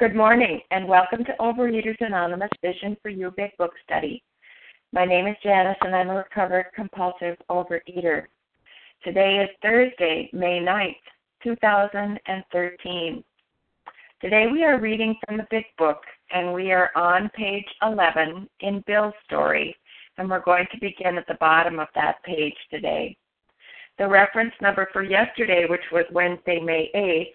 Good morning and welcome to Overeaters Anonymous Vision for You Big Book Study. My name is Janice and I'm a recovered compulsive overeater. Today is Thursday, May 9th, 2013. Today we are reading from the Big Book and we are on page 11 in Bill's story and we're going to begin at the bottom of that page today. The reference number for yesterday, which was Wednesday, May 8th,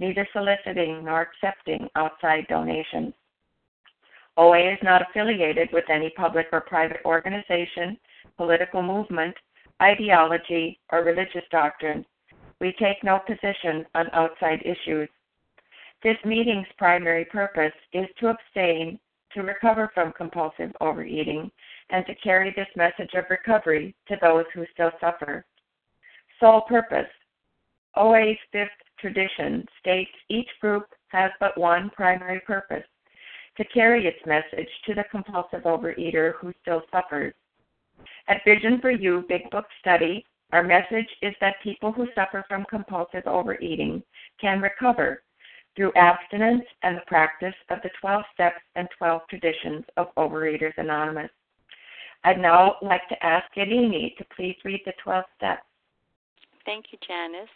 neither soliciting nor accepting outside donations. OA is not affiliated with any public or private organization, political movement, ideology, or religious doctrine. We take no position on outside issues. This meeting's primary purpose is to abstain, to recover from compulsive overeating, and to carry this message of recovery to those who still suffer. Sole purpose OA's fifth tradition states each group has but one primary purpose to carry its message to the compulsive overeater who still suffers. At Vision for You Big Book Study, our message is that people who suffer from compulsive overeating can recover through abstinence and the practice of the 12 steps and 12 traditions of Overeaters Anonymous. I'd now like to ask Irini to please read the 12 steps. Thank you, Janice.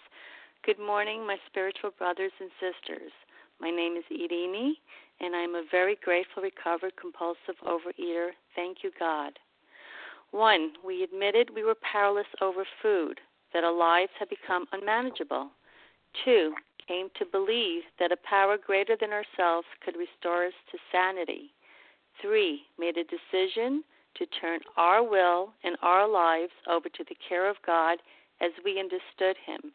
Good morning, my spiritual brothers and sisters. My name is Irini, and I'm a very grateful, recovered, compulsive overeater. Thank you, God. One, we admitted we were powerless over food, that our lives had become unmanageable. Two, came to believe that a power greater than ourselves could restore us to sanity. Three, made a decision to turn our will and our lives over to the care of God as we understood Him.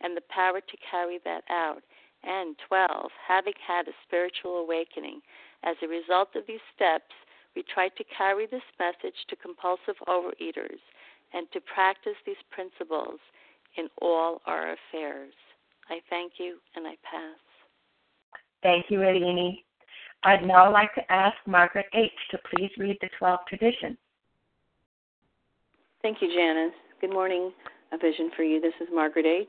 and the power to carry that out. And 12, having had a spiritual awakening. As a result of these steps, we try to carry this message to compulsive overeaters and to practice these principles in all our affairs. I thank you and I pass. Thank you, Irini. I'd now like to ask Margaret H. to please read the 12 traditions. Thank you, Janice. Good morning, A Vision for You. This is Margaret H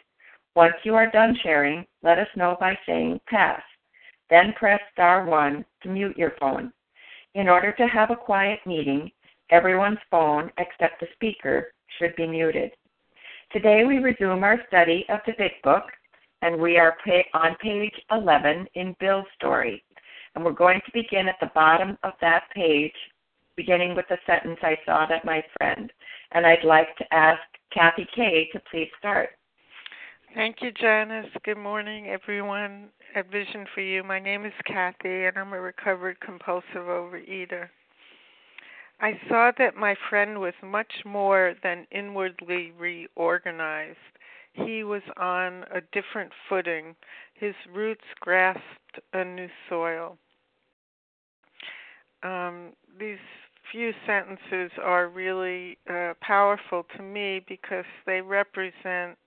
Once you are done sharing, let us know by saying pass. Then press star 1 to mute your phone. In order to have a quiet meeting, everyone's phone except the speaker should be muted. Today we resume our study of the Big Book, and we are on page 11 in Bill's story. And we're going to begin at the bottom of that page, beginning with the sentence I saw that my friend. And I'd like to ask Kathy Kay to please start. Thank you, Janice. Good morning, everyone at Vision for You. My name is Kathy, and I'm a recovered compulsive overeater. I saw that my friend was much more than inwardly reorganized. He was on a different footing. His roots grasped a new soil. Um, these few sentences are really uh, powerful to me because they represent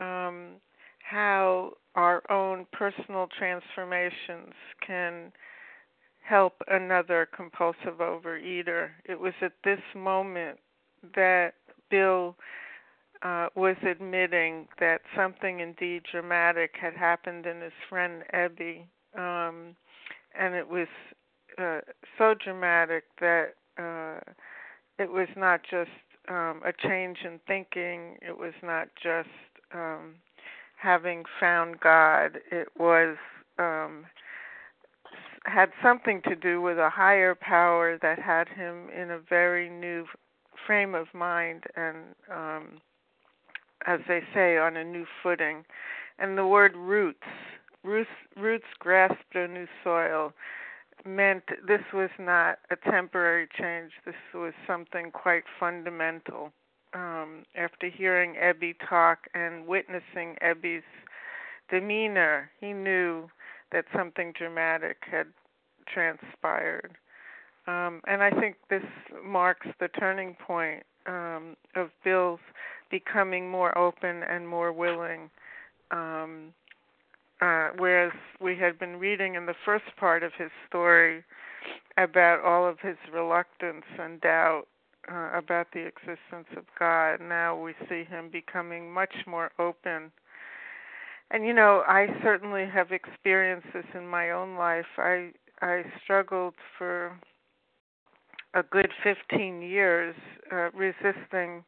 um, how our own personal transformations can help another compulsive overeater. It was at this moment that Bill uh, was admitting that something indeed dramatic had happened in his friend Ebby, um, and it was uh, so dramatic that uh, it was not just um, a change in thinking. It was not just um, having found God. It was um, had something to do with a higher power that had him in a very new frame of mind and um as they say on a new footing and the word roots roots roots grasped a new soil meant this was not a temporary change this was something quite fundamental um after hearing Ebby talk and witnessing Ebby's demeanor he knew that something dramatic had transpired. Um, and I think this marks the turning point um, of Bill's becoming more open and more willing. Um, uh, whereas we had been reading in the first part of his story about all of his reluctance and doubt uh, about the existence of God, now we see him becoming much more open. And you know i certainly have experienced this in my own life. I i struggled for a good 15 years uh, resisting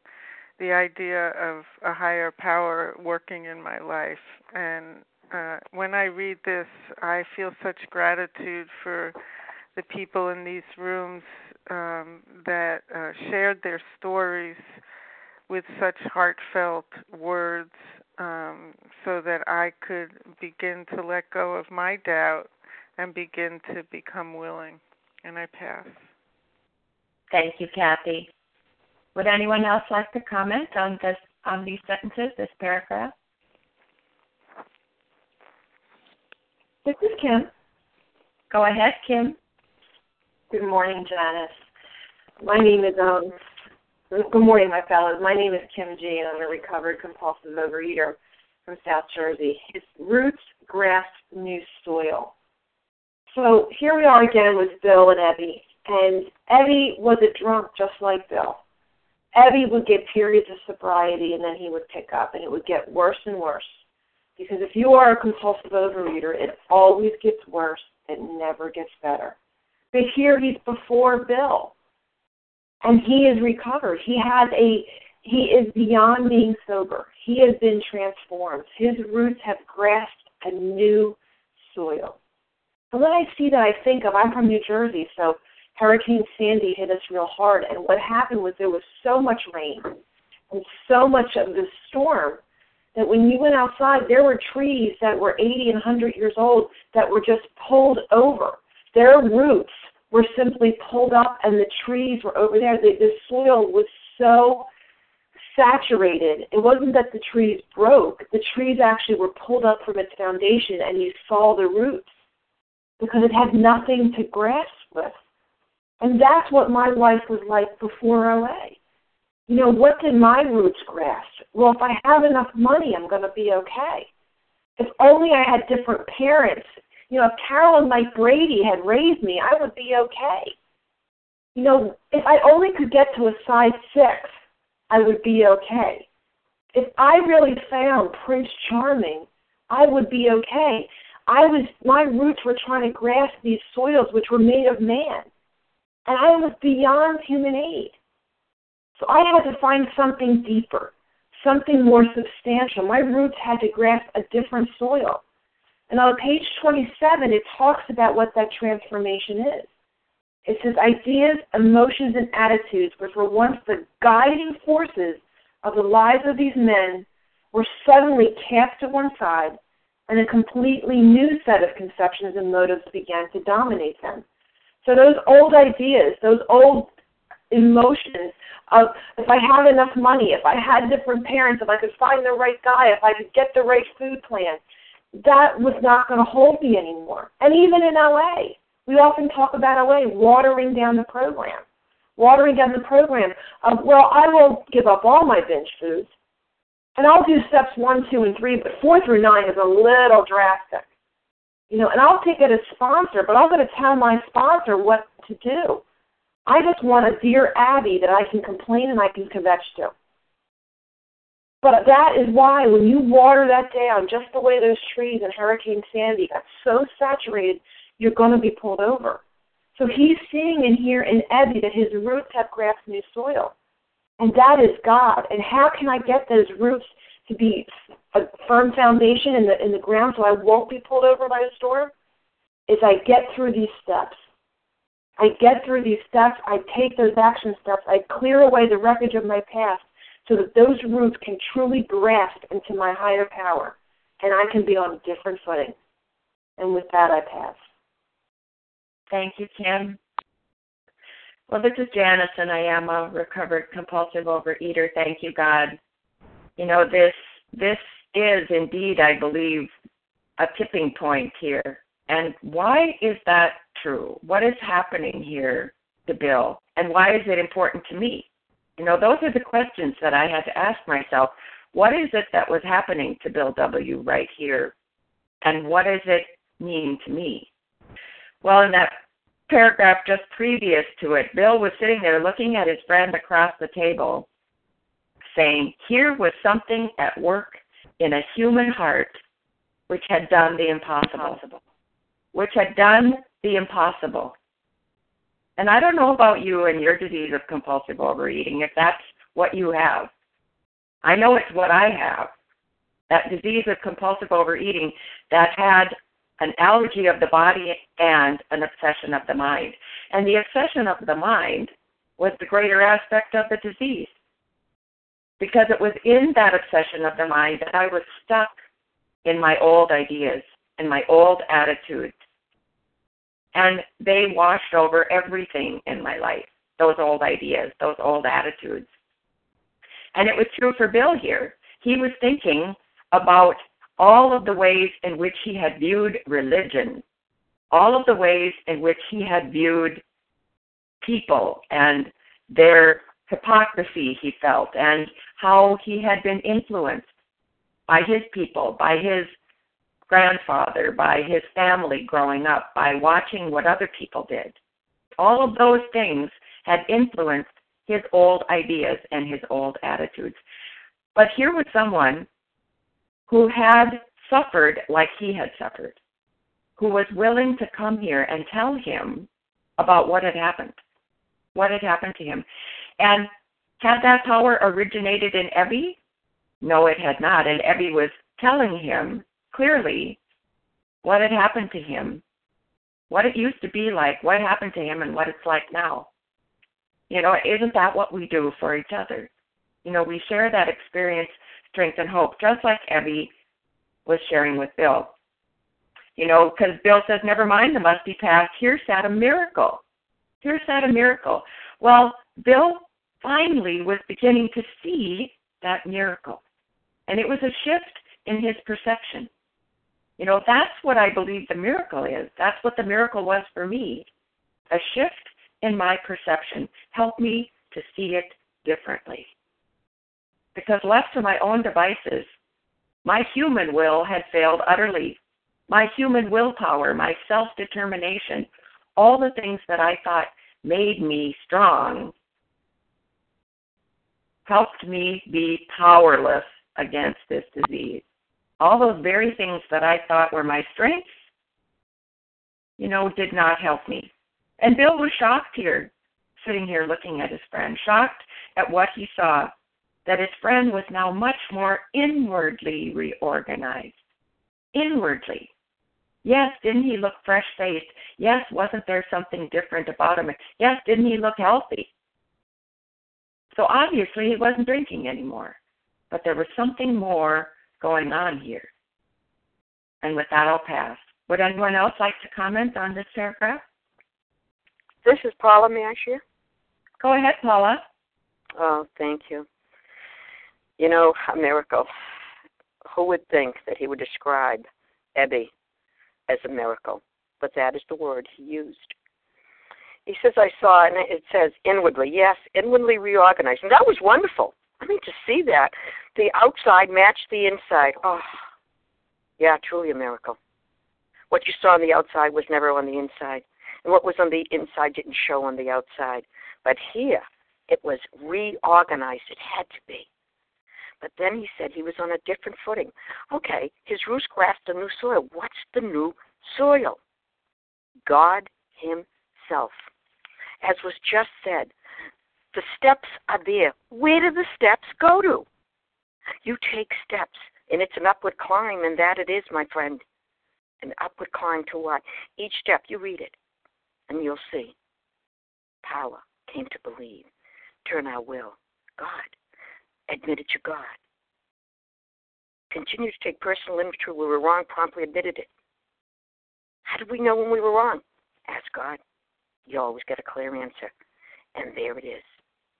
the idea of a higher power working in my life. And uh, when i read this i feel such gratitude for the people in these rooms um, that uh, shared their stories with such heartfelt words um, so that I could begin to let go of my doubt and begin to become willing. And I pass. Thank you, Kathy. Would anyone else like to comment on this on these sentences, this paragraph? This is Kim. Go ahead, Kim. Good morning, Janice. My name is um. Good morning, my fellows. My name is Kim G, and I'm a recovered compulsive overeater from South Jersey. His roots grasp new soil. So here we are again with Bill and Ebby, and Ebby was a drunk just like Bill. Ebby would get periods of sobriety, and then he would pick up, and it would get worse and worse. Because if you are a compulsive overeater, it always gets worse. It never gets better. But here he's before Bill, and he is recovered. He has a he is beyond being sober. He has been transformed. His roots have grasped a new soil. And when I see that, I think of I'm from New Jersey, so Hurricane Sandy hit us real hard. And what happened was there was so much rain and so much of the storm that when you went outside, there were trees that were 80 and 100 years old that were just pulled over. Their roots were simply pulled up, and the trees were over there. The, the soil was so saturated. It wasn't that the trees broke, the trees actually were pulled up from its foundation, and you saw the roots because it had nothing to grasp with. And that's what my life was like before OA. You know, what did my roots grasp? Well, if I have enough money, I'm going to be okay. If only I had different parents. You know, if Carol and Mike Brady had raised me, I would be okay. You know, if I only could get to a size six, I would be okay. If I really found Prince Charming, I would be okay. I was my roots were trying to grasp these soils which were made of man. And I was beyond human aid. So I had to find something deeper, something more substantial. My roots had to grasp a different soil. And on page 27, it talks about what that transformation is. It says ideas, emotions, and attitudes, which were once the guiding forces of the lives of these men, were suddenly cast to one side, and a completely new set of conceptions and motives began to dominate them. So those old ideas, those old emotions of if I had enough money, if I had different parents, if I could find the right guy, if I could get the right food plan, that was not going to hold me anymore. And even in OA, we often talk about OA watering down the program. Watering down the program of, well, I will give up all my binge foods, and I'll do steps one, two, and three, but four through nine is a little drastic. You know, and I'll take it as sponsor, but I'm going to tell my sponsor what to do. I just want a dear Abby that I can complain and I can kvetch to. But that is why when you water that down, just the way those trees in Hurricane Sandy got so saturated, you're going to be pulled over. So he's seeing in here in Ebby that his roots have grasped new soil. And that is God. And how can I get those roots to be a firm foundation in the in the ground so I won't be pulled over by a storm? Is I get through these steps. I get through these steps, I take those action steps, I clear away the wreckage of my past so that those roots can truly grasp into my higher power and I can be on a different footing. And with that, I pass. Thank you, Kim. Well, this is Janice, and I am a recovered compulsive overeater. Thank you, God. You know this this is indeed, I believe, a tipping point here. And why is that true? What is happening here to Bill? And why is it important to me? You know, those are the questions that I had to ask myself. What is it that was happening to Bill W. right here? And what does it mean to me? Well, in that paragraph just previous to it, Bill was sitting there looking at his friend across the table, saying, Here was something at work in a human heart which had done the impossible which had done the impossible. And I don't know about you and your disease of compulsive overeating, if that's what you have. I know it's what I have. That disease of compulsive overeating that had an allergy of the body and an obsession of the mind. And the obsession of the mind was the greater aspect of the disease. Because it was in that obsession of the mind that I was stuck in my old ideas and my old attitudes and they washed over everything in my life those old ideas, those old attitudes. And it was true for Bill here. He was thinking about all of the ways in which he had viewed religion, all of the ways in which he had viewed people and their hypocrisy he felt and how he had been influenced by his people, by his grandfather, by his family growing up, by watching what other people did. All of those things had influenced his old ideas and his old attitudes. But here was someone who had suffered like he had suffered, who was willing to come here and tell him about what had happened, what had happened to him. And had that power originated in Ebby? No, it had not. And Ebby was telling him clearly what had happened to him, what it used to be like, what happened to him, and what it's like now. You know, isn't that what we do for each other? You know, we share that experience, strength, and hope, just like Ebby was sharing with Bill. You know, because Bill says, never mind the musty past, here's that a miracle. Here's that a miracle. Well, Bill finally was beginning to see that miracle. And it was a shift in his perception. You know, that's what I believe the miracle is. That's what the miracle was for me. A shift in my perception helped me to see it differently. Because left to my own devices, my human will had failed utterly. My human willpower, my self determination, all the things that I thought made me strong helped me be powerless against this disease. All those very things that I thought were my strengths, you know, did not help me. And Bill was shocked here, sitting here looking at his friend, shocked at what he saw, that his friend was now much more inwardly reorganized. Inwardly. Yes, didn't he look fresh faced? Yes, wasn't there something different about him? Yes, didn't he look healthy? So obviously he wasn't drinking anymore. But there was something more going on here. And with that, I'll pass. Would anyone else like to comment on this paragraph? This is Paula, may I share? Go ahead, Paula. Oh, thank you. You know, a miracle. Who would think that he would describe Ebby as a miracle? But that is the word he used. He says, I saw, and it says inwardly. Yes, inwardly reorganized. And that was wonderful. I mean, to see that. The outside matched the inside. Oh, yeah, truly a miracle. What you saw on the outside was never on the inside. And what was on the inside didn't show on the outside. But here, it was reorganized. It had to be. But then he said he was on a different footing. Okay, his roots grasped a new soil. What's the new soil? God Himself. As was just said, the steps are there. Where do the steps go to? You take steps, and it's an upward climb, and that it is, my friend. An upward climb to what? Each step, you read it, and you'll see. Power came to believe. Turn our will. God. Admit it to God. Continue to take personal inventory we were wrong, promptly admitted it. How did we know when we were wrong? Ask God. You always get a clear answer. And there it is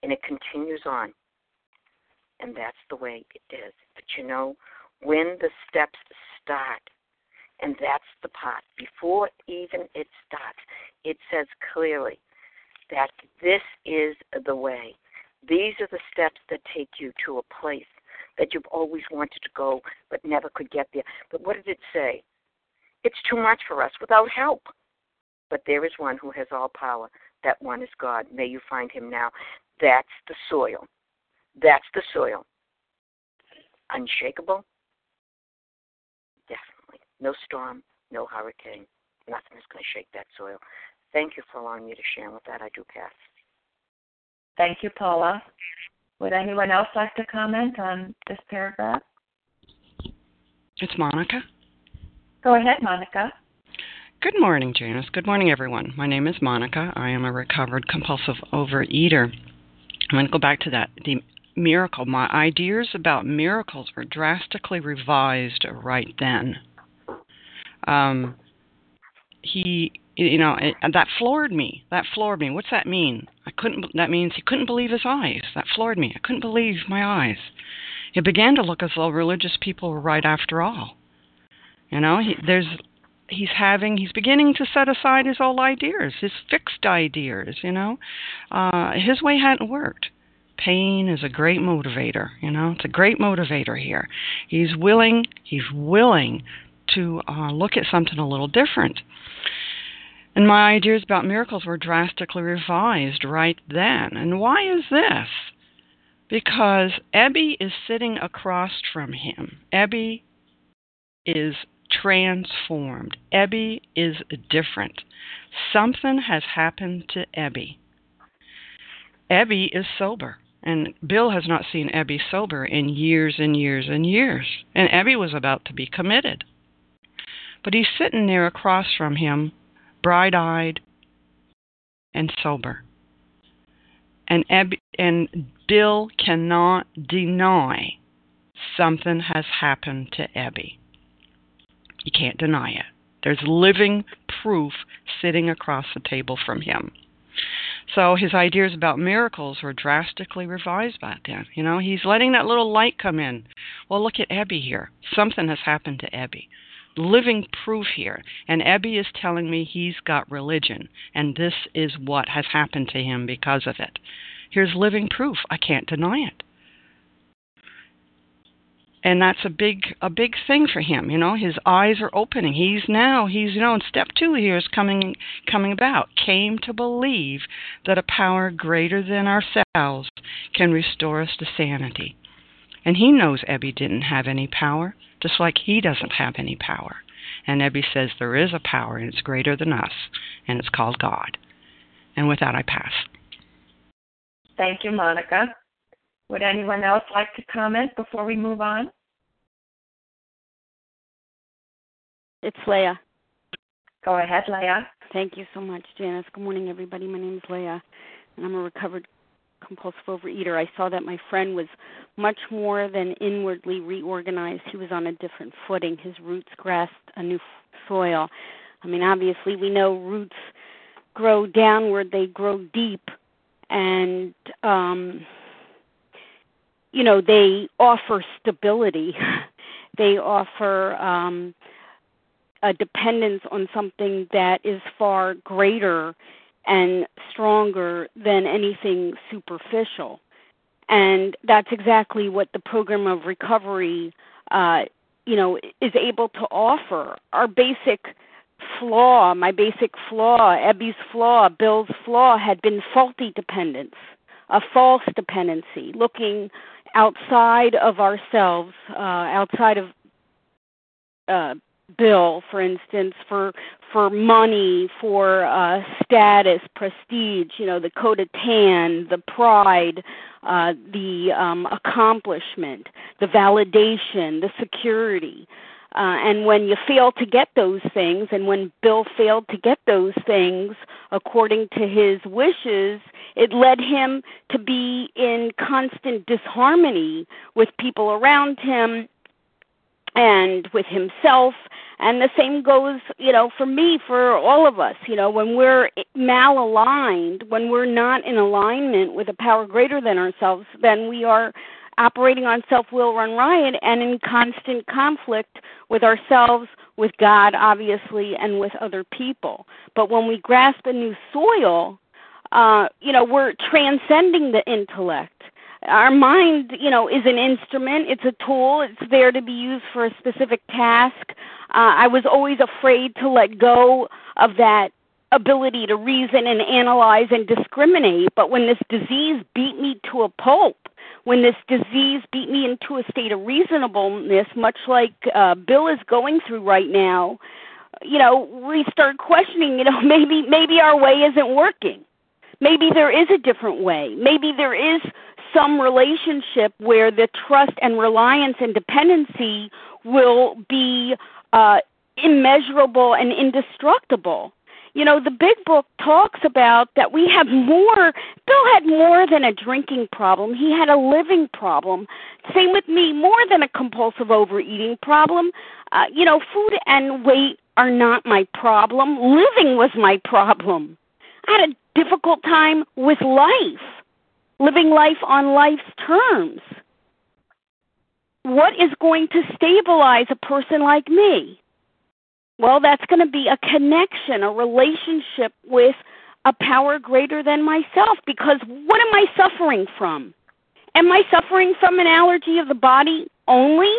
and it continues on. And that's the way it is. But you know, when the steps start, and that's the part, before even it starts, it says clearly that this is the way. These are the steps that take you to a place that you've always wanted to go but never could get there. But what did it say? It's too much for us without help. But there is one who has all power. That one is God. May you find him now. That's the soil. That's the soil. Unshakable? Definitely. No storm, no hurricane. Nothing is going to shake that soil. Thank you for allowing me to share. with that, I do pass. Thank you, Paula. Would anyone else like to comment on this paragraph? It's Monica. Go ahead, Monica. Good morning, Janice. Good morning, everyone. My name is Monica. I am a recovered compulsive overeater. I'm going to go back to that. The miracle. My ideas about miracles were drastically revised right then. Um, he, you know, it, that floored me. That floored me. What's that mean? I couldn't. That means he couldn't believe his eyes. That floored me. I couldn't believe my eyes. It began to look as though religious people were right after all. You know, he, there's he's having he's beginning to set aside his old ideas, his fixed ideas, you know. Uh his way hadn't worked. Pain is a great motivator, you know. It's a great motivator here. He's willing he's willing to uh look at something a little different. And my ideas about miracles were drastically revised right then. And why is this? Because Ebby is sitting across from him. Ebby is transformed. Ebby is different. Something has happened to Ebby. Ebby is sober. And Bill has not seen Ebby sober in years and years and years. And Ebby was about to be committed. But he's sitting there across from him, bright eyed and sober. And, Ebby, and Bill cannot deny something has happened to Ebby. You can't deny it. There's living proof sitting across the table from him. So his ideas about miracles were drastically revised back then. You know, he's letting that little light come in. Well, look at Ebby here. Something has happened to Ebby. Living proof here. And Ebby is telling me he's got religion, and this is what has happened to him because of it. Here's living proof. I can't deny it and that's a big a big thing for him you know? His eyes are opening. He's now he's you know in step two here is coming coming about. Came to believe that a power greater than ourselves can restore us to sanity. And he knows ebby didn't have any power just like he doesn't have any power. And ebby says there is a power and it's greater than us and it's called god. And with that i pass. Thank you monica would anyone else like to comment before we move on? It's Leah. Go ahead, Leah. Thank you so much, Janice. Good morning, everybody. My name is Leah, and I'm a recovered compulsive overeater. I saw that my friend was much more than inwardly reorganized. He was on a different footing. His roots grasped a new soil. I mean, obviously, we know roots grow downward, they grow deep, and um you know, they offer stability. they offer um a dependence on something that is far greater and stronger than anything superficial. And that's exactly what the program of recovery, uh, you know, is able to offer. Our basic flaw, my basic flaw, Ebby's flaw, Bill's flaw had been faulty dependence, a false dependency, looking outside of ourselves, uh, outside of uh, bill for instance for for money for uh status prestige you know the coat of tan the pride uh the um accomplishment the validation the security. Uh and when you fail to get those things and when bill failed to get those things according to his wishes it led him to be in constant disharmony with people around him and with himself. And the same goes you know for me for all of us. You know when we're malaligned when we're not in alignment with a power greater than ourselves then we are operating on self will run riot and in constant conflict with ourselves with god obviously and with other people. But when we grasp a new soil uh you know we're transcending the intellect. Our mind you know is an instrument. It's a tool. It's there to be used for a specific task. Uh, i was always afraid to let go of that ability to reason and analyze and discriminate. But when this disease beat me to a pulp when this disease beat me into a state of reasonableness much like uh, bill is going through right now you know we start questioning you know maybe maybe our way isn't working maybe there is a different way maybe there is some relationship where the trust and reliance and dependency will be uh, immeasurable and indestructible. You know, the big book talks about that we have more. Bill had more than a drinking problem, he had a living problem. Same with me, more than a compulsive overeating problem. Uh, you know, food and weight are not my problem, living was my problem. I had a difficult time with life living life on life's terms. What is going to stabilize a person like me? Well, that's going to be a connection, a relationship with a power greater than myself because what am I suffering from? Am I suffering from an allergy of the body only?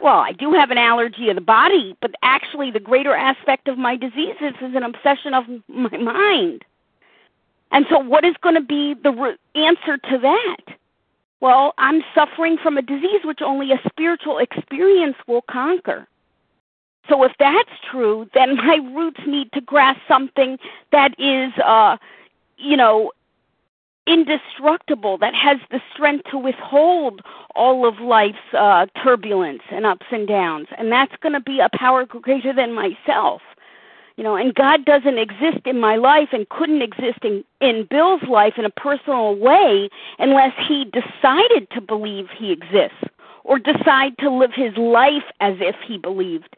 Well, I do have an allergy of the body, but actually, the greater aspect of my disease is, is an obsession of my mind. And so, what is going to be the re- answer to that? Well, I'm suffering from a disease which only a spiritual experience will conquer. So, if that's true, then my roots need to grasp something that is, uh, you know, indestructible, that has the strength to withhold all of life's uh, turbulence and ups and downs. And that's going to be a power greater than myself. You know, and God doesn't exist in my life and couldn't exist in, in Bill's life in a personal way unless he decided to believe he exists or decide to live his life as if he believed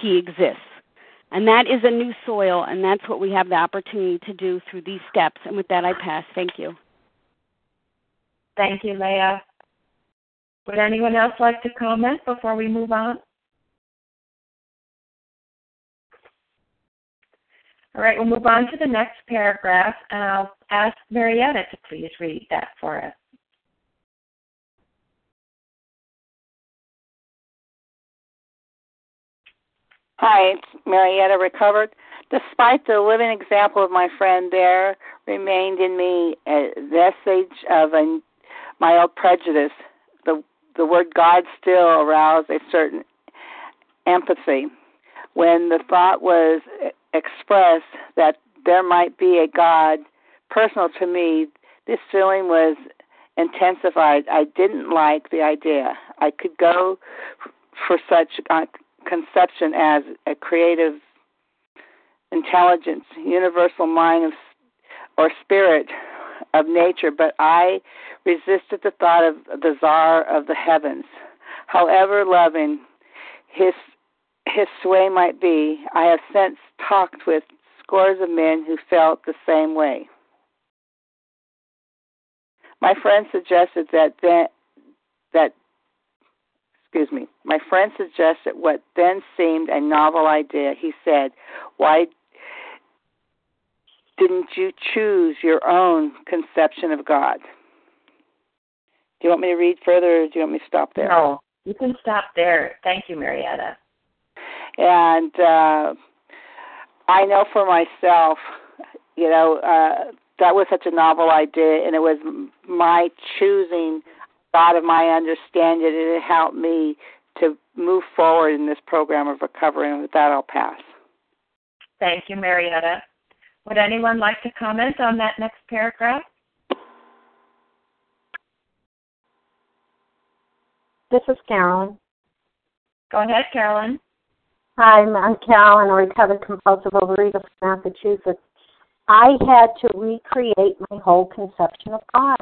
he exists. And that is a new soil, and that's what we have the opportunity to do through these steps. And with that, I pass. Thank you. Thank you, Leah. Would anyone else like to comment before we move on? All right, we'll move on to the next paragraph, and I'll ask Marietta to please read that for us. Hi, it's Marietta recovered. Despite the living example of my friend, there remained in me a vestige of a, my old prejudice. The the word God still aroused a certain empathy. When the thought was expressed that there might be a God personal to me, this feeling was intensified. I didn't like the idea. I could go for such conception as a creative intelligence, universal mind of, or spirit of nature, but I resisted the thought of the czar of the heavens. However loving his his sway might be, I have since talked with scores of men who felt the same way. My friend suggested that then, that excuse me, my friend suggested what then seemed a novel idea. He said, Why didn't you choose your own conception of God? Do you want me to read further or do you want me to stop there? No, you can stop there. Thank you, Marietta. And uh, I know for myself, you know, uh, that was such a novel idea, and it was my choosing God of my understanding, and it helped me to move forward in this program of recovery. And with that, I'll pass. Thank you, Marietta. Would anyone like to comment on that next paragraph? This is Carolyn. Go ahead, Carolyn. Hi, I'm Carolyn, a recovered compulsive overeater from Massachusetts. I had to recreate my whole conception of God.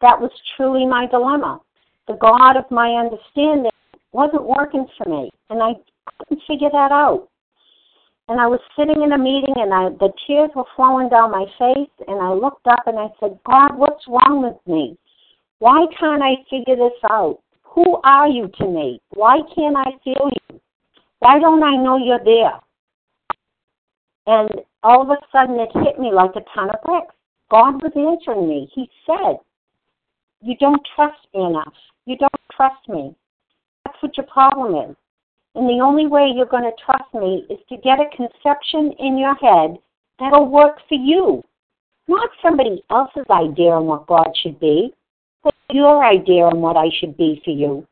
That was truly my dilemma. The God of my understanding wasn't working for me, and I couldn't figure that out. And I was sitting in a meeting, and I, the tears were flowing down my face, and I looked up and I said, God, what's wrong with me? Why can't I figure this out? Who are you to me? Why can't I feel you? Why don't I know you're there? And all of a sudden it hit me like a ton of bricks. God was answering me. He said, you don't trust me enough. You don't trust me. That's what your problem is. And the only way you're going to trust me is to get a conception in your head that'll work for you. Not somebody else's idea on what God should be, but your idea on what I should be for you.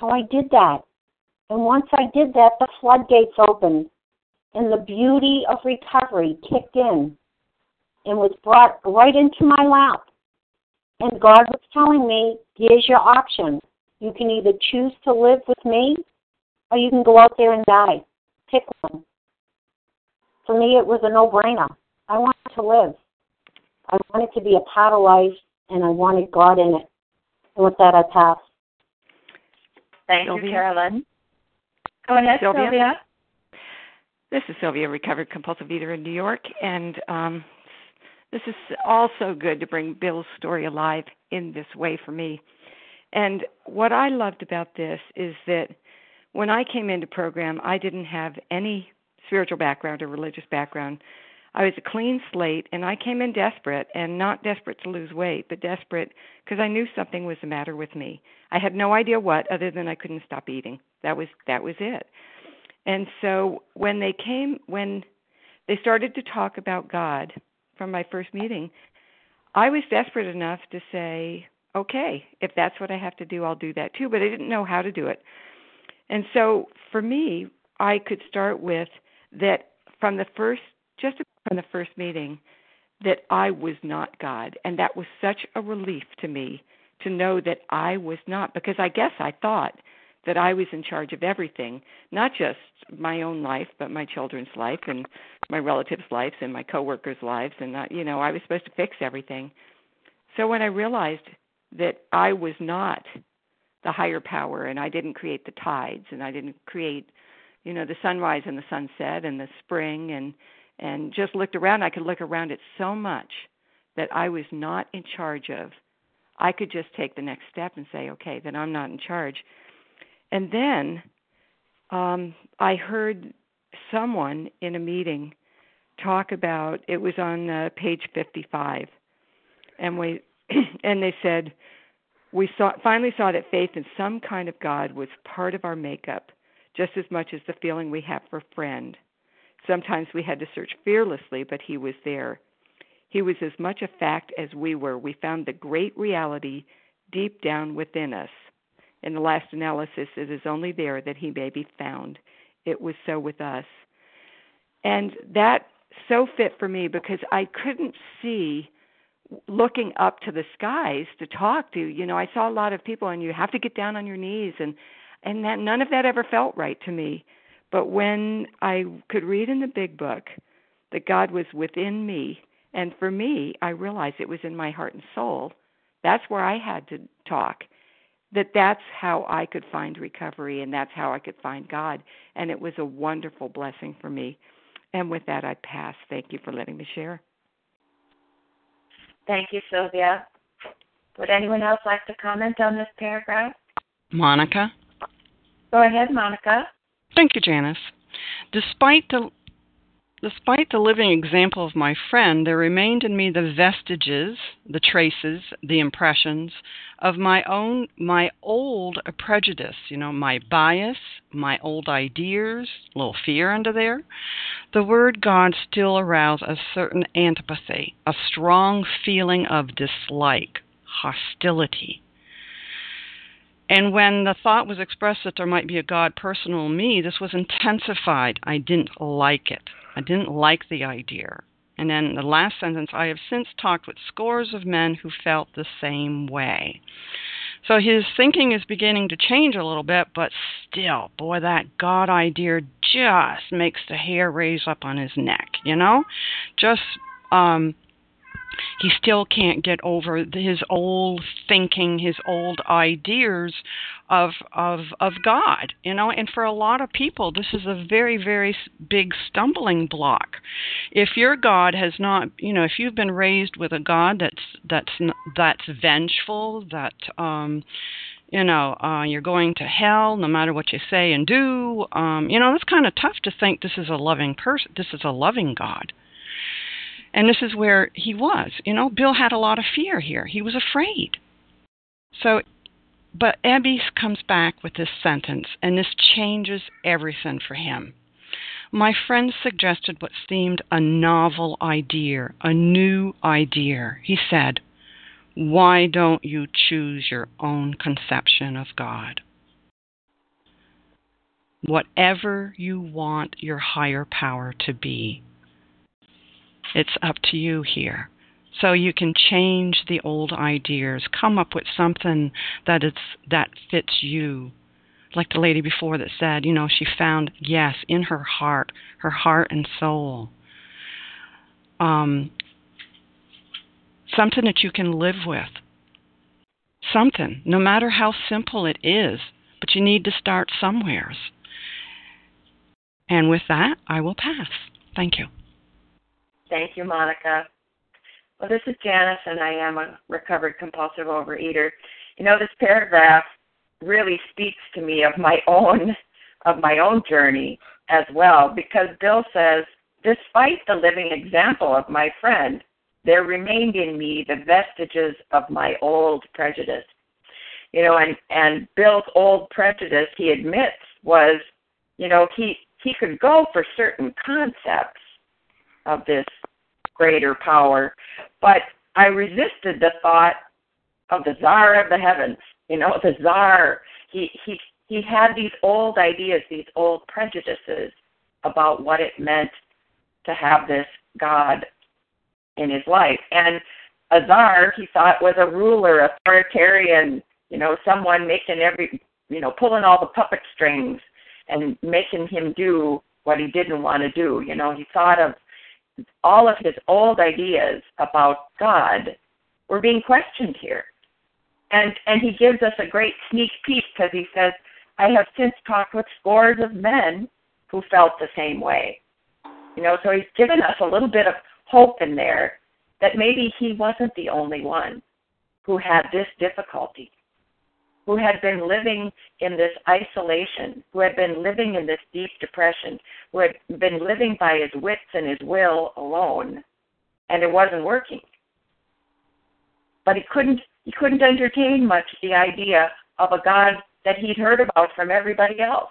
So I did that. And once I did that, the floodgates opened and the beauty of recovery kicked in and was brought right into my lap. And God was telling me, here's your option. You can either choose to live with me or you can go out there and die. Pick one. For me, it was a no brainer. I wanted to live. I wanted to be a part of life, and I wanted God in it. And with that, I pass. Thank Sylvia. you, Carolyn. Go ahead, Sylvia. Sylvia. This is Sylvia, recovered compulsive eater in New York, and um, this is also good to bring Bill's story alive in this way for me. And what I loved about this is that when I came into program, I didn't have any spiritual background or religious background. I was a clean slate, and I came in desperate, and not desperate to lose weight, but desperate because I knew something was the matter with me. I had no idea what, other than I couldn't stop eating. That was that was it. And so when they came, when they started to talk about God from my first meeting, I was desperate enough to say, okay, if that's what I have to do, I'll do that too. But I didn't know how to do it. And so for me, I could start with that from the first, just from the first meeting, that I was not God. And that was such a relief to me to know that I was not, because I guess I thought that I was in charge of everything, not just my own life, but my children's life and my relatives' lives and my coworkers' lives, and not, you know, I was supposed to fix everything. So when I realized that I was not the higher power, and I didn't create the tides, and I didn't create, you know, the sunrise and the sunset and the spring, and and just looked around, I could look around at so much that I was not in charge of. I could just take the next step and say, okay, then I'm not in charge and then um, I heard someone in a meeting talk about it was on uh, page 55, and we and they said we saw finally saw that faith in some kind of God was part of our makeup, just as much as the feeling we have for friend. Sometimes we had to search fearlessly, but He was there. He was as much a fact as we were. We found the great reality deep down within us. In the last analysis, it is only there that he may be found. It was so with us. And that so fit for me because I couldn't see looking up to the skies to talk to you know i saw a lot of people and you have to get down on your knees and and that none of that ever felt right to me but when i could read in the big book that god was within me and for me i realized it was in my heart and soul that's where i had to talk that that's how I could find recovery and that's how I could find God. And it was a wonderful blessing for me. And with that, I pass. Thank you for letting me share. Thank you, Sylvia. Would anyone else like to comment on this paragraph? Monica. Go ahead, Monica. Thank you, Janice. Despite the Despite the living example of my friend, there remained in me the vestiges, the traces, the impressions of my own, my old prejudice, you know, my bias, my old ideas, a little fear under there. The word God still aroused a certain antipathy, a strong feeling of dislike, hostility. And when the thought was expressed that there might be a God personal in me, this was intensified. I didn't like it. I didn't like the idea. And then the last sentence I have since talked with scores of men who felt the same way. So his thinking is beginning to change a little bit, but still, boy, that God idea just makes the hair raise up on his neck, you know? Just um he still can't get over his old thinking, his old ideas of of of God, you know. And for a lot of people, this is a very very big stumbling block. If your God has not, you know, if you've been raised with a God that's that's that's vengeful, that um you know, uh, you're going to hell no matter what you say and do. Um, you know, it's kind of tough to think this is a loving person. This is a loving God. And this is where he was. You know, Bill had a lot of fear here. He was afraid. So, but Ebby comes back with this sentence, and this changes everything for him. My friend suggested what seemed a novel idea, a new idea. He said, Why don't you choose your own conception of God? Whatever you want your higher power to be, it's up to you here. So you can change the old ideas, come up with something that it's that fits you. Like the lady before that said, you know, she found yes in her heart, her heart and soul. Um, something that you can live with. Something, no matter how simple it is, but you need to start somewheres. And with that, I will pass. Thank you. Thank you, Monica. Well, this is Janice, and I am a recovered compulsive overeater. You know, this paragraph really speaks to me of my own of my own journey as well because Bill says, despite the living example of my friend, there remained in me the vestiges of my old prejudice. You know, and and Bill's old prejudice, he admits, was, you know, he he could go for certain concepts of this greater power, but I resisted the thought of the czar of the heavens. You know, the czar. He he he had these old ideas, these old prejudices about what it meant to have this God in his life. And a czar, he thought, was a ruler, authoritarian, you know, someone making every, you know, pulling all the puppet strings and making him do what he didn't want to do. You know, he thought of all of his old ideas about God were being questioned here. And and he gives us a great sneak peek because he says, I have since talked with scores of men who felt the same way. You know, so he's given us a little bit of hope in there that maybe he wasn't the only one who had this difficulty, who had been living in this isolation, who had been living in this deep depression, who had been living by his wits and his will alone, and it wasn't working. But he couldn't he couldn't entertain much the idea of a God that he'd heard about from everybody else.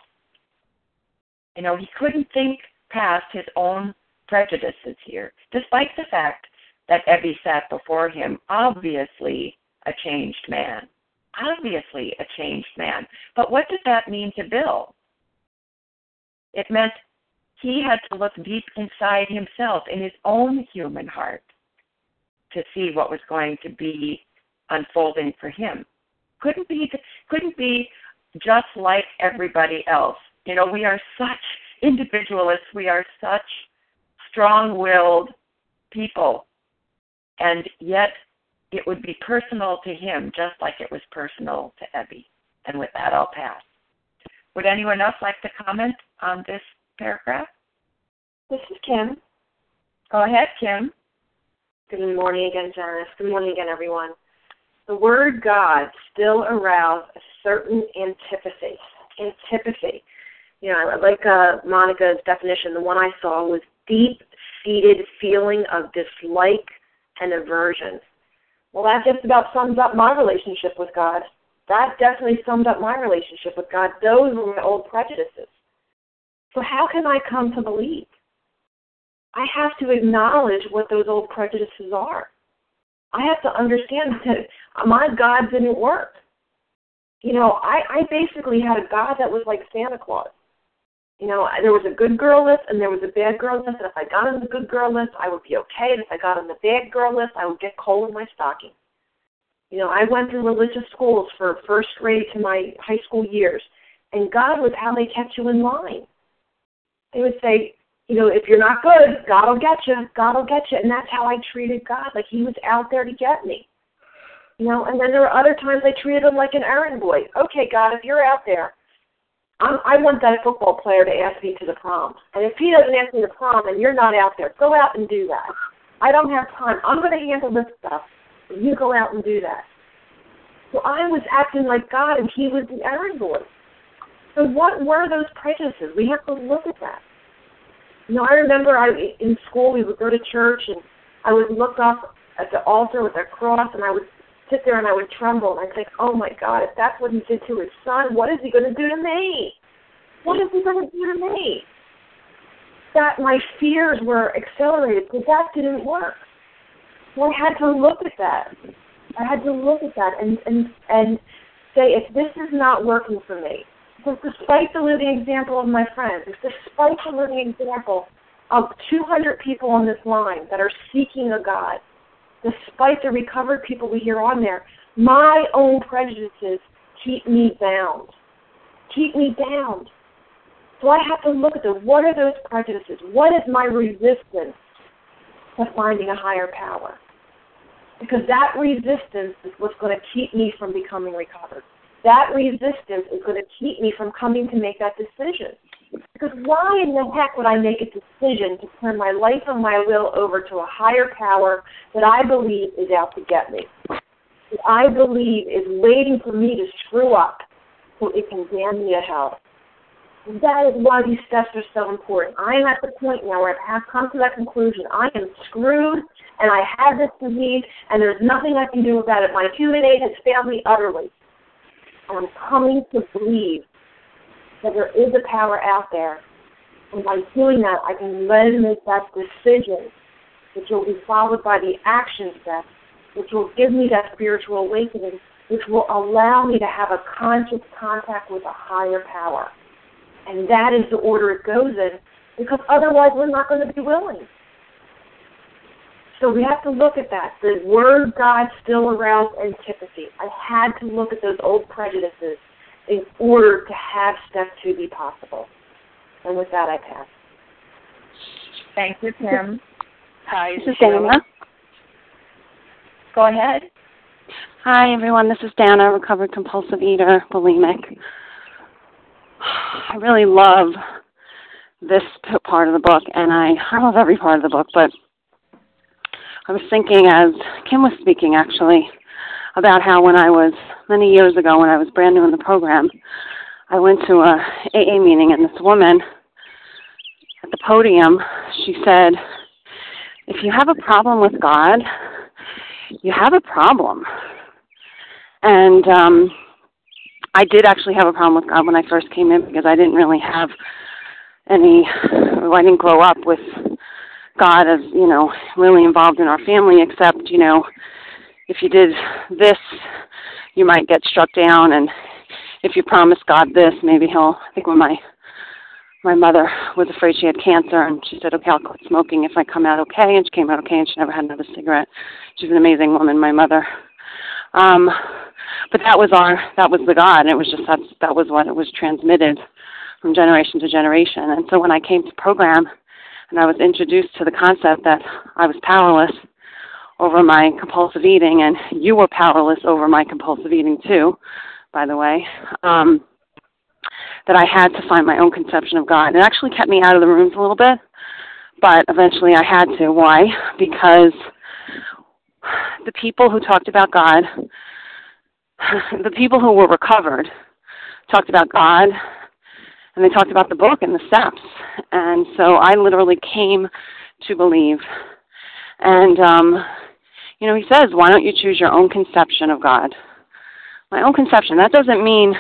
You know, he couldn't think past his own prejudices here, despite the fact that Ebby sat before him, obviously a changed man. Obviously a changed man. But what did that mean to Bill? It meant he had to look deep inside himself, in his own human heart, to see what was going to be unfolding for him. Couldn't be couldn't be just like everybody else. You know, we are such individualists, we are such strong willed people. And yet it would be personal to him just like it was personal to Ebby. And with that, I'll pass. Would anyone else like to comment on this paragraph? This is Kim. Go ahead, Kim. Good morning again, Janice. Good morning again, everyone. The word God still aroused a certain antipathy. Antipathy. You know, like uh, Monica's definition, the one I saw was deep seated feeling of dislike and aversion. Well, that just about sums up my relationship with God. That definitely summed up my relationship with God. Those were my old prejudices. So, how can I come to believe? I have to acknowledge what those old prejudices are. I have to understand that my God didn't work. You know, I, I basically had a God that was like Santa Claus. You know, there was a good girl list and there was a bad girl list, and if I got on the good girl list, I would be okay, and if I got on the bad girl list, I would get coal in my stocking. You know, I went through religious schools for first grade to my high school years, and God was how they kept you in line. They would say, you know, if you're not good, God will get you. God will get you, and that's how I treated God, like He was out there to get me. You know, and then there were other times I treated Him like an errand boy. Okay, God, if you're out there, I'm, I want that football player to ask me to the prom. And if he doesn't ask me to prom and you're not out there, go out and do that. I don't have time. I'm going to handle this stuff. You go out and do that. So I was acting like God and he was the errand boy. So what were those prejudices? We have to look at that. You know, I remember I in school we would go to church and I would look up at the altar with a cross and I would sit there and I would tremble and I'd think, oh my God, if that's what he did to his son, what is he going to do to me? What is he going to do to me? That my fears were accelerated because that didn't work. So I had to look at that. I had to look at that and and and say, if this is not working for me, despite the living example of my friends, despite the living example of 200 people on this line that are seeking a God, despite the recovered people we hear on there, my own prejudices keep me bound. Keep me bound. So I have to look at the what are those prejudices? What is my resistance to finding a higher power? Because that resistance is what's going to keep me from becoming recovered. That resistance is going to keep me from coming to make that decision. Because why in the heck would I make a decision to turn my life and my will over to a higher power that I believe is out to get me? That I believe is waiting for me to screw up so it can damn me to hell. That is why these steps are so important. I am at the point now where I have come to that conclusion. I am screwed and I have this disease and there's nothing I can do about it. My human aid has failed me utterly. And I'm coming to believe that there is a power out there. And by doing that, I can then make that decision, which will be followed by the action steps, which will give me that spiritual awakening, which will allow me to have a conscious contact with a higher power. And that is the order it goes in, because otherwise we're not going to be willing. So we have to look at that. The word God still aroused antipathy. I had to look at those old prejudices in order to have step two be possible. And with that, I pass. Thank you, Kim. Hi, this is Dana. Go ahead. Hi, everyone. This is Dana, recovered compulsive eater, bulimic. I really love this part of the book, and I, I love every part of the book, but I was thinking as Kim was speaking, actually, about how when I was, many years ago, when I was brand new in the program, I went to a AA meeting, and this woman at the podium, she said, if you have a problem with God, you have a problem. And um, I did actually have a problem with God when I first came in because I didn't really have any, Well, I didn't grow up with God as, you know, really involved in our family, except, you know, if you did this, you might get struck down, and if you promise God this, maybe He'll. I think when my my mother was afraid she had cancer, and she said, "Okay, I'll quit smoking if I come out okay," and she came out okay, and she never had another cigarette. She's an amazing woman, my mother. Um, but that was our that was the God, and it was just that that was what it was transmitted from generation to generation. And so when I came to program, and I was introduced to the concept that I was powerless over my compulsive eating, and you were powerless over my compulsive eating too, by the way. Um, that I had to find my own conception of God. It actually kept me out of the rooms a little bit, but eventually I had to. Why? Because the people who talked about God, the people who were recovered, talked about God, and they talked about the book and the steps. And so I literally came to believe. And um, you know, he says, why don't you choose your own conception of God? My own conception. That doesn't mean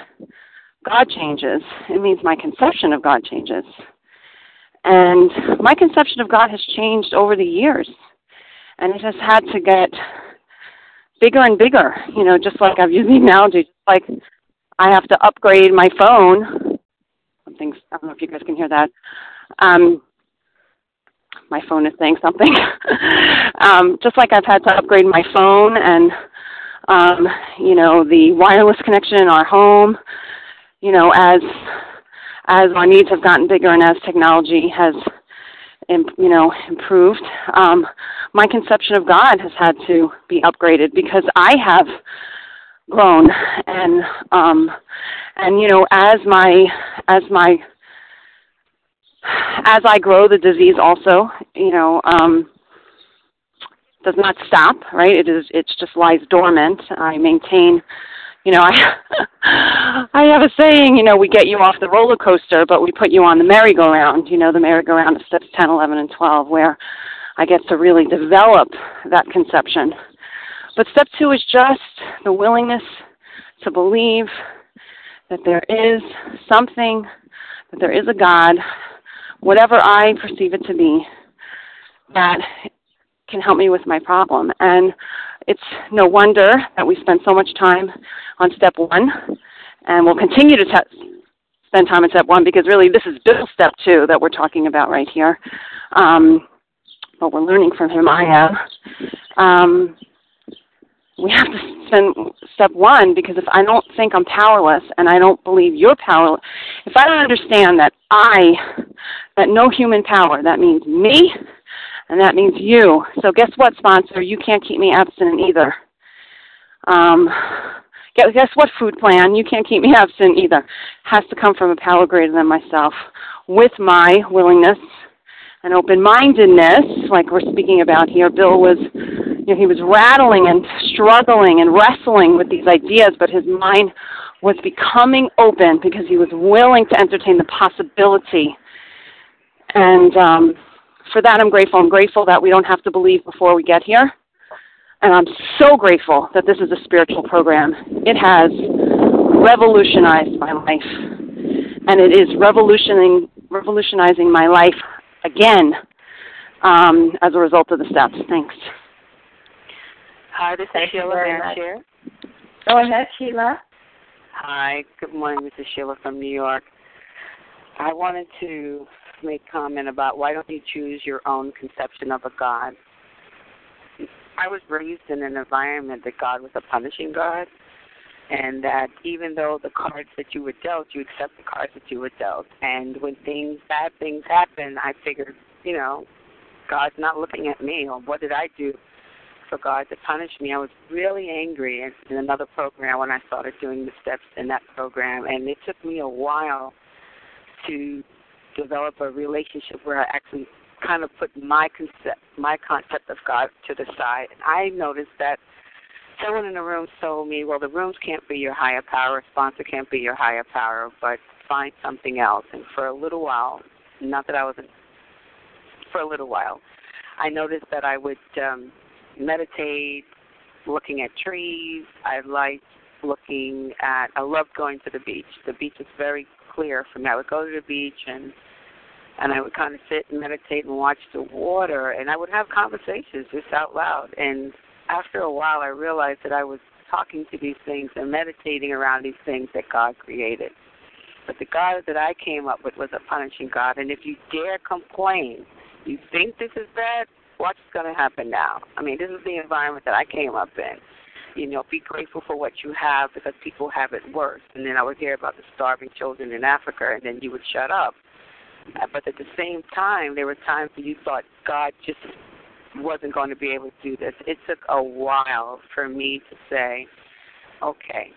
God changes. It means my conception of God changes. And my conception of God has changed over the years. And it has had to get bigger and bigger. You know, just like I've used the analogy, just like I have to upgrade my phone. Something's, I don't know if you guys can hear that. Um, my phone is saying something. um, just like I've had to upgrade my phone and, um, you know, the wireless connection in our home, you know, as as our needs have gotten bigger and as technology has, you know, improved, um, my conception of God has had to be upgraded because I have grown and um, and you know, as my as my as I grow, the disease also, you know, um, does not stop. Right? It is. It just lies dormant. I maintain. You know, I I have a saying. You know, we get you off the roller coaster, but we put you on the merry-go-round. You know, the merry-go-round of steps 10, 11, and 12, where I get to really develop that conception. But step two is just the willingness to believe that there is something, that there is a God whatever I perceive it to be that can help me with my problem. And it's no wonder that we spend so much time on step one, and we'll continue to spend time on step one because really this is Bill step two that we're talking about right here. Um, but we're learning from him, I am. Um, we have to spend step one because if I don't think I'm powerless and I don't believe you're powerless, if I don't understand that I, that no human power, that means me and that means you. So guess what, sponsor? You can't keep me abstinent either. Um, guess what, food plan? You can't keep me abstinent either. Has to come from a power greater than myself with my willingness and open mindedness, like we're speaking about here. Bill was you know, he was rattling and struggling and wrestling with these ideas, but his mind was becoming open because he was willing to entertain the possibility. And um, for that, I'm grateful. I'm grateful that we don't have to believe before we get here. And I'm so grateful that this is a spiritual program. It has revolutionized my life. And it is revolutionizing, revolutionizing my life again um, as a result of the steps. Thanks. Hi, this Thank is you Sheila very Van Go ahead, Sheila. Hi, good morning. This is Sheila from New York. I wanted to make comment about why don't you choose your own conception of a God? I was raised in an environment that God was a punishing God, and that even though the cards that you were dealt, you accept the cards that you were dealt. And when things, bad things happen, I figured, you know, God's not looking at me, or what did I do for God to punish me? I was really angry in another program when I started doing the steps in that program, and it took me a while to develop a relationship where I actually kind of put my concept my concept of God to the side. And I noticed that someone in the room told me, Well the rooms can't be your higher power, sponsor can't be your higher power, but find something else and for a little while not that I wasn't for a little while, I noticed that I would um meditate, looking at trees. I liked looking at I loved going to the beach. The beach is very clear for me. I would go to the beach and and I would kind of sit and meditate and watch the water, and I would have conversations just out loud. And after a while, I realized that I was talking to these things and meditating around these things that God created. But the God that I came up with was a punishing God, and if you dare complain, you think this is bad, what's going to happen now? I mean, this is the environment that I came up in. You know, be grateful for what you have because people have it worse. And then I would hear about the starving children in Africa, and then you would shut up. But at the same time, there were times when you thought God just wasn't going to be able to do this. It took a while for me to say, okay,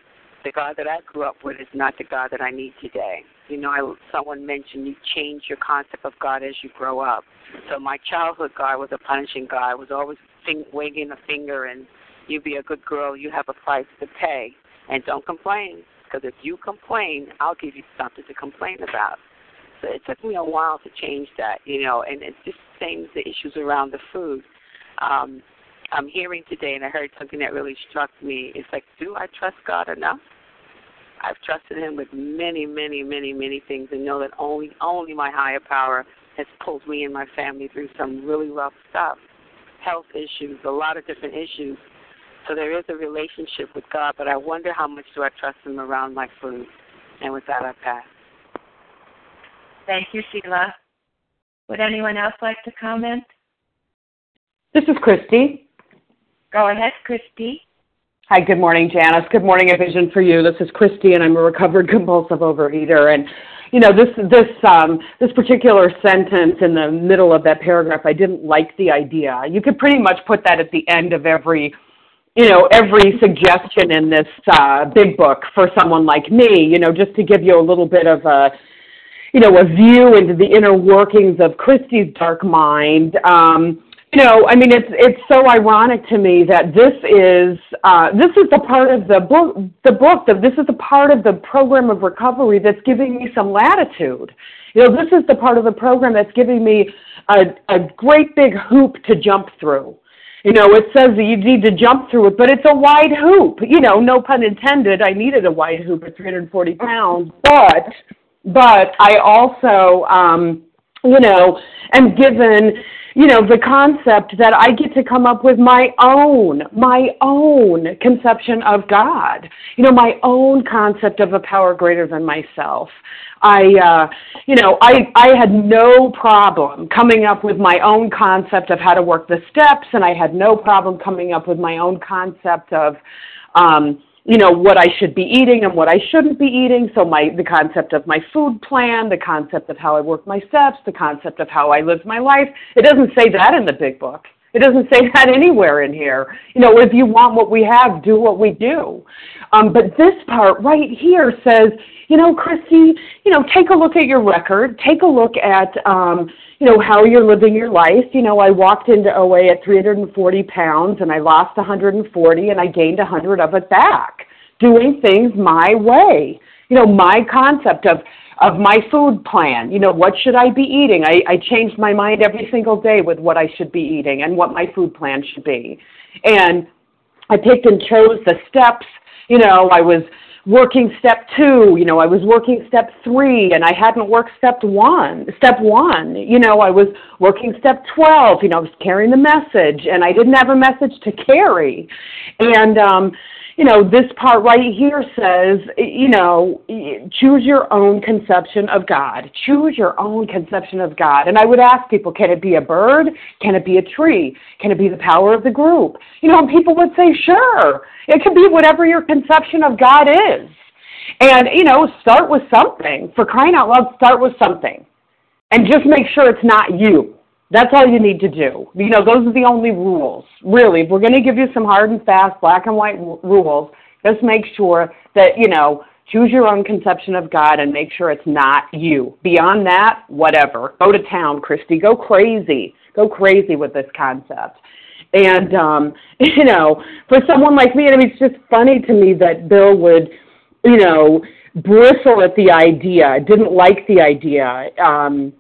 the God that I grew up with is not the God that I need today. You know, I, someone mentioned you change your concept of God as you grow up. So my childhood God was a punishing God. Was always fing- wagging a finger and you be a good girl. You have a price to pay, and don't complain. Because if you complain, I'll give you something to complain about. So it took me a while to change that, you know, and it's just the same as the issues around the food. Um, I'm hearing today, and I heard something that really struck me. It's like, do I trust God enough? I've trusted Him with many, many, many, many things, and know that only, only my higher power has pulled me and my family through some really rough stuff, health issues, a lot of different issues. So there is a relationship with God, but I wonder how much do I trust Him around my food. And with that, I pass. Thank you, Sheila. Would anyone else like to comment? This is Christy. Go ahead, Christy. Hi, good morning, Janice. Good morning, A Vision for You. This is Christy, and I'm a recovered compulsive overeater. And you know, this this um, this particular sentence in the middle of that paragraph, I didn't like the idea. You could pretty much put that at the end of every, you know, every suggestion in this uh, big book for someone like me. You know, just to give you a little bit of a you know, a view into the inner workings of Christy's dark mind. Um, you know, I mean, it's it's so ironic to me that this is uh, this is the part of the book, the book that this is the part of the program of recovery that's giving me some latitude. You know, this is the part of the program that's giving me a, a great big hoop to jump through. You know, it says that you need to jump through it, but it's a wide hoop. You know, no pun intended. I needed a wide hoop at 340 pounds, but but I also, um, you know, am given, you know, the concept that I get to come up with my own, my own conception of God. You know, my own concept of a power greater than myself. I, uh, you know, I, I had no problem coming up with my own concept of how to work the steps, and I had no problem coming up with my own concept of, um, you know what I should be eating and what I shouldn't be eating. So my the concept of my food plan, the concept of how I work my steps, the concept of how I live my life. It doesn't say that in the big book. It doesn't say that anywhere in here. You know, if you want what we have, do what we do. Um, but this part right here says, you know, Christy, you know, take a look at your record. Take a look at, um, you know, how you're living your life. You know, I walked into OA at 340 pounds and I lost 140 and I gained 100 of it back. doing things my way. You know, my concept of of my food plan. You know, what should I be eating? I, I changed my mind every single day with what I should be eating and what my food plan should be. And I picked and chose the steps. You know, I was working step two, you know, I was working step three and I hadn't worked step one, step one, you know, I was working step 12, you know, I was carrying the message and I didn't have a message to carry. And, um, you know, this part right here says, you know, choose your own conception of God. Choose your own conception of God. And I would ask people, can it be a bird? Can it be a tree? Can it be the power of the group? You know, and people would say, sure. It can be whatever your conception of God is. And, you know, start with something. For crying out loud, start with something. And just make sure it's not you. That's all you need to do. You know, those are the only rules. Really, if we're going to give you some hard and fast black and white rules, just make sure that, you know, choose your own conception of God and make sure it's not you. Beyond that, whatever. Go to town, Christy. Go crazy. Go crazy with this concept. And um, you know, for someone like me, I mean, it's just funny to me that Bill would, you know, bristle at the idea, didn't like the idea. Um,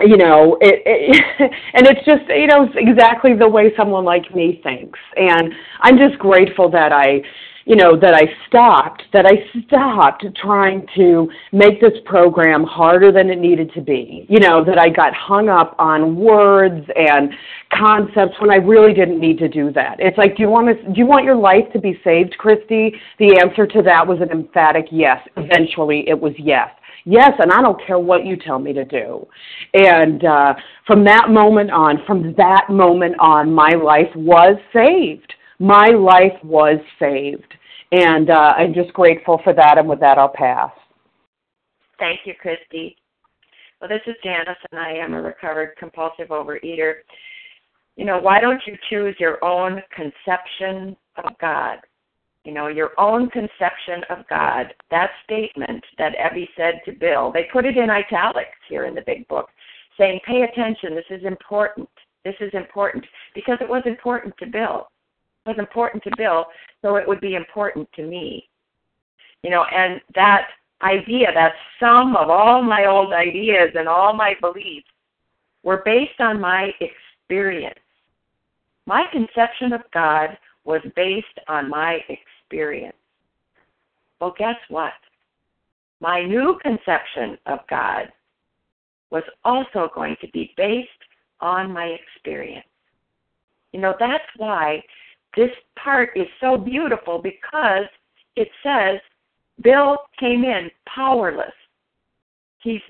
you know it, it and it's just you know exactly the way someone like me thinks. And i'm just grateful that i you know that i stopped that i stopped trying to make this program harder than it needed to be. You know that i got hung up on words and concepts when i really didn't need to do that. It's like do you want to do you want your life to be saved christy? The answer to that was an emphatic yes. Eventually it was yes Yes, and I don't care what you tell me to do. And uh, from that moment on, from that moment on, my life was saved. My life was saved. And uh, I'm just grateful for that. And with that, I'll pass. Thank you, Christy. Well, this is Janice, and I am a recovered compulsive overeater. You know, why don't you choose your own conception of God? You know, your own conception of God, that statement that Ebby said to Bill, they put it in italics here in the big book, saying, pay attention, this is important. This is important because it was important to Bill. It was important to Bill, so it would be important to me. You know, and that idea, that sum of all my old ideas and all my beliefs were based on my experience. My conception of God was based on my experience experience. Well, guess what? My new conception of God was also going to be based on my experience. You know, that's why this part is so beautiful because it says Bill came in powerless. He's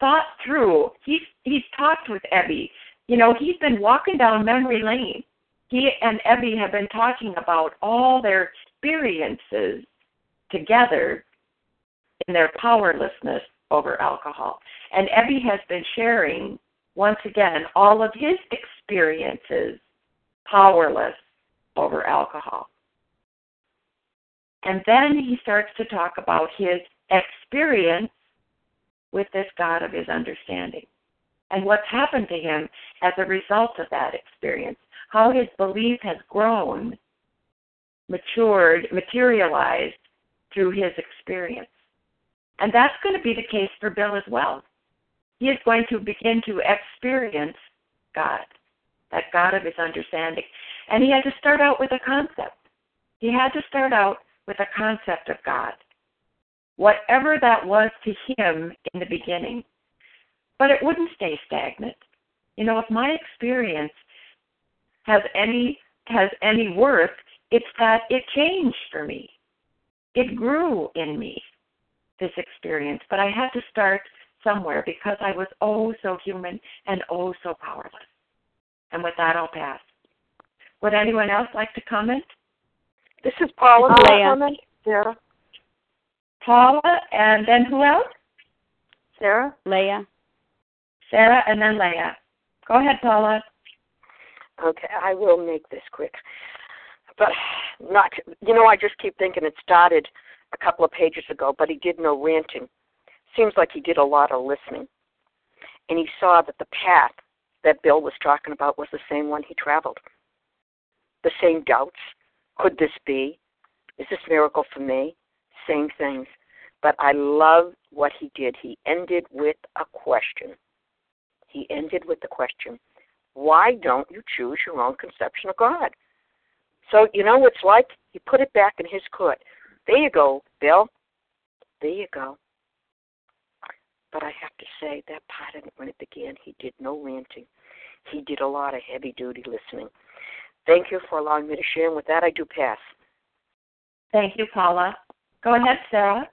thought through, he's he's talked with Ebby. You know, he's been walking down memory lane. He and Ebby have been talking about all their experiences together in their powerlessness over alcohol. And Ebby has been sharing, once again, all of his experiences powerless over alcohol. And then he starts to talk about his experience with this God of his understanding and what's happened to him as a result of that experience, how his belief has grown matured, materialized through his experience. And that's going to be the case for Bill as well. He is going to begin to experience God, that God of his understanding. And he had to start out with a concept. He had to start out with a concept of God, whatever that was to him in the beginning. But it wouldn't stay stagnant. You know, if my experience has any has any worth, it's that it changed for me. It grew in me, this experience. But I had to start somewhere because I was oh so human and oh so powerless. And with that, I'll pass. Would anyone else like to comment? This is Paula. Leah. Sarah. Paula, and then who else? Sarah. Leah. Sarah, and then Leah. Go ahead, Paula. Okay, I will make this quick but not you know i just keep thinking it started a couple of pages ago but he did no ranting seems like he did a lot of listening and he saw that the path that bill was talking about was the same one he traveled the same doubts could this be is this miracle for me same things. But I love what he did. He ended with a question. He ended with the question, why don't you choose your own conception of God? So you know what it's like? He put it back in his court. There you go, Bill. There you go. But I have to say that part of it when it began, he did no ranting. He did a lot of heavy duty listening. Thank you for allowing me to share, and with that, I do pass. Thank you, Paula. Go ahead, Sarah.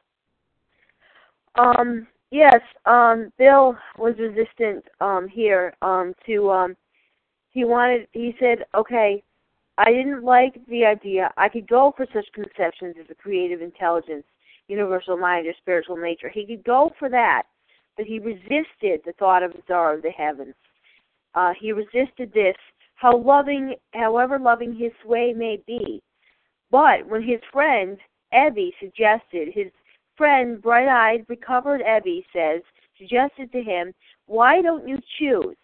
Um, yes, um, Bill was resistant um, here um, to. Um, he wanted. He said, "Okay, I didn't like the idea. I could go for such conceptions as a creative intelligence, universal mind, or spiritual nature. He could go for that, but he resisted the thought of the Tsar of the heavens. Uh, he resisted this, how loving, however loving his sway may be. But when his friend Ebby suggested, his friend, bright-eyed, recovered Ebby says, suggested to him, "Why don't you choose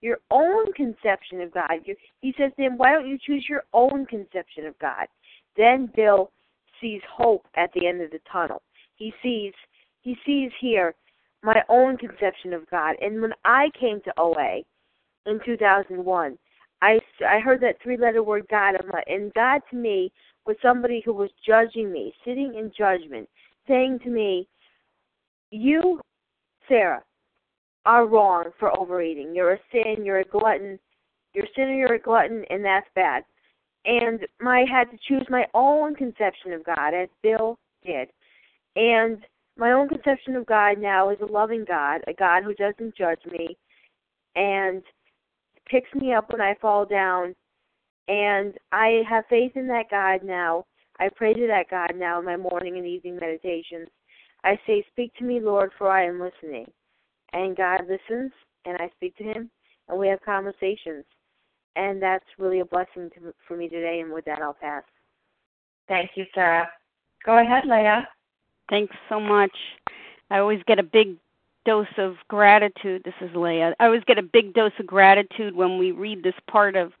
your own conception of God?" He says him, "Why don't you choose your own conception of God?" Then Bill sees hope at the end of the tunnel. He sees he sees here my own conception of God. And when I came to OA in 2001, I, I heard that three letter word God, and God to me was somebody who was judging me, sitting in judgment, saying to me, You, Sarah, are wrong for overeating. You're a sin, you're a glutton, you're a sinner, you're a glutton, and that's bad. And I had to choose my own conception of God, as Bill did. And my own conception of God now is a loving God, a God who doesn't judge me and picks me up when I fall down. And I have faith in that God now. I pray to that God now in my morning and evening meditations. I say, Speak to me, Lord, for I am listening. And God listens, and I speak to Him, and we have conversations. And that's really a blessing to, for me today. And with that, I'll pass. Thank you, Sarah. Go ahead, Leah. Thanks so much. I always get a big dose of gratitude. This is Leah. I always get a big dose of gratitude when we read this part of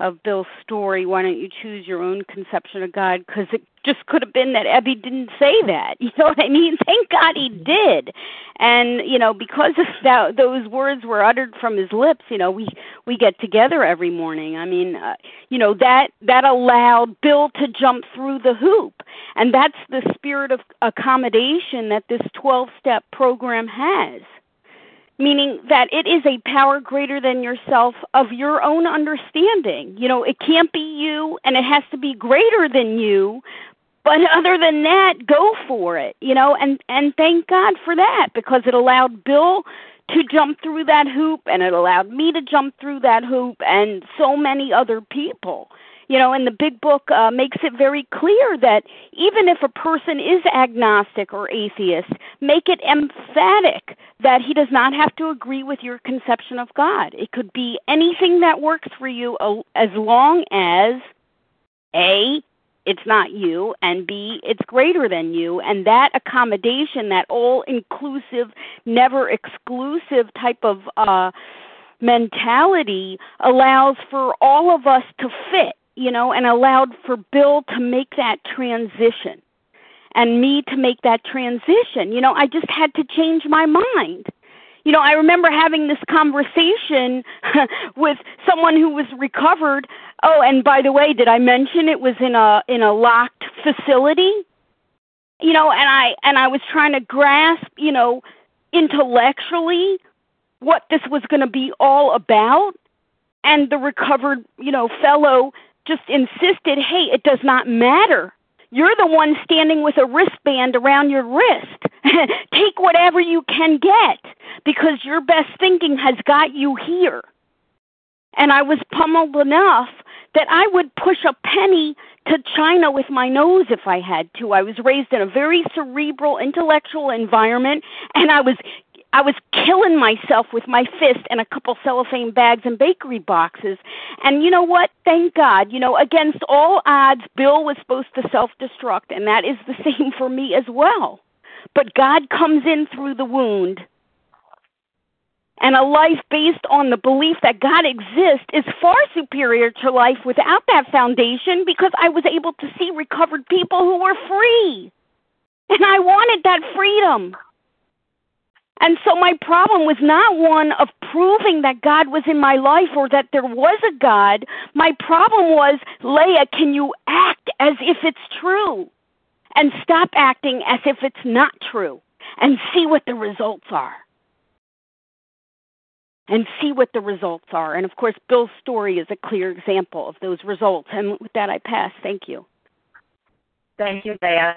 of Bill's story. Why don't you choose your own conception of God? Because it just could have been that Ebby didn't say that. You know what I mean? Thank God he did. And you know, because of that, those words were uttered from his lips. You know, we we get together every morning. I mean, uh, you know that that allowed Bill to jump through the hoop, and that's the spirit of accommodation that this 12-step program has meaning that it is a power greater than yourself of your own understanding. You know, it can't be you and it has to be greater than you. But other than that, go for it, you know, and and thank God for that because it allowed Bill to jump through that hoop and it allowed me to jump through that hoop and so many other people you know and the big book uh, makes it very clear that even if a person is agnostic or atheist make it emphatic that he does not have to agree with your conception of god. It could be anything that works for you as long as a it's not you and b it's greater than you. And that accommodation that all inclusive never exclusive type of uh mentality allows for all of us to fit you know, and allowed for Bill to make that transition and me to make that transition. You know, I just had to change my mind. You know, I remember having this conversation with someone who was recovered. Oh, and by the way, did I mention it was in a in a locked facility? You know, and I and I was trying to grasp, you know, intellectually what this was going to be all about and the recovered, you know, fellow just insisted, hey, it does not matter. You're the one standing with a wristband around your wrist. Take whatever you can get because your best thinking has got you here. And I was pummeled enough that I would push a penny to China with my nose if I had to. I was raised in a very cerebral, intellectual environment, and I was I was killing myself with my fist and a couple cellophane bags and bakery boxes. And you know what? Thank God. You know, against all odds, Bill was supposed to self destruct, and that is the same for me as well. But God comes in through the wound. And a life based on the belief that God exists is far superior to life without that foundation because I was able to see recovered people who were free And I wanted that freedom. And so my problem was not one of proving that God was in my life or that there was a God. My problem was, Leah, can you act as if it's true? And stop acting as if it's not true and see what the results are. And see what the results are. And of course, Bill's story is a clear example of those results. And with that, I pass. Thank you. Thank you, Leah.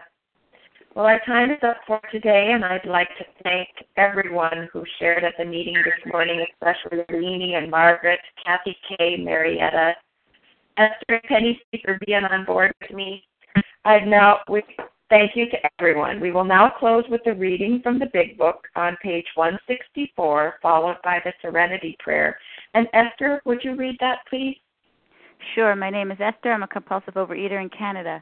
Well, our time is up for today, and I'd like to thank everyone who shared at the meeting this morning, especially Lainey and Margaret, Kathy Kay, Marietta, Esther and Penny for being on board with me. I'd now we thank you to everyone. We will now close with the reading from the Big Book on page 164, followed by the Serenity Prayer. And Esther, would you read that, please? Sure. My name is Esther. I'm a compulsive overeater in Canada.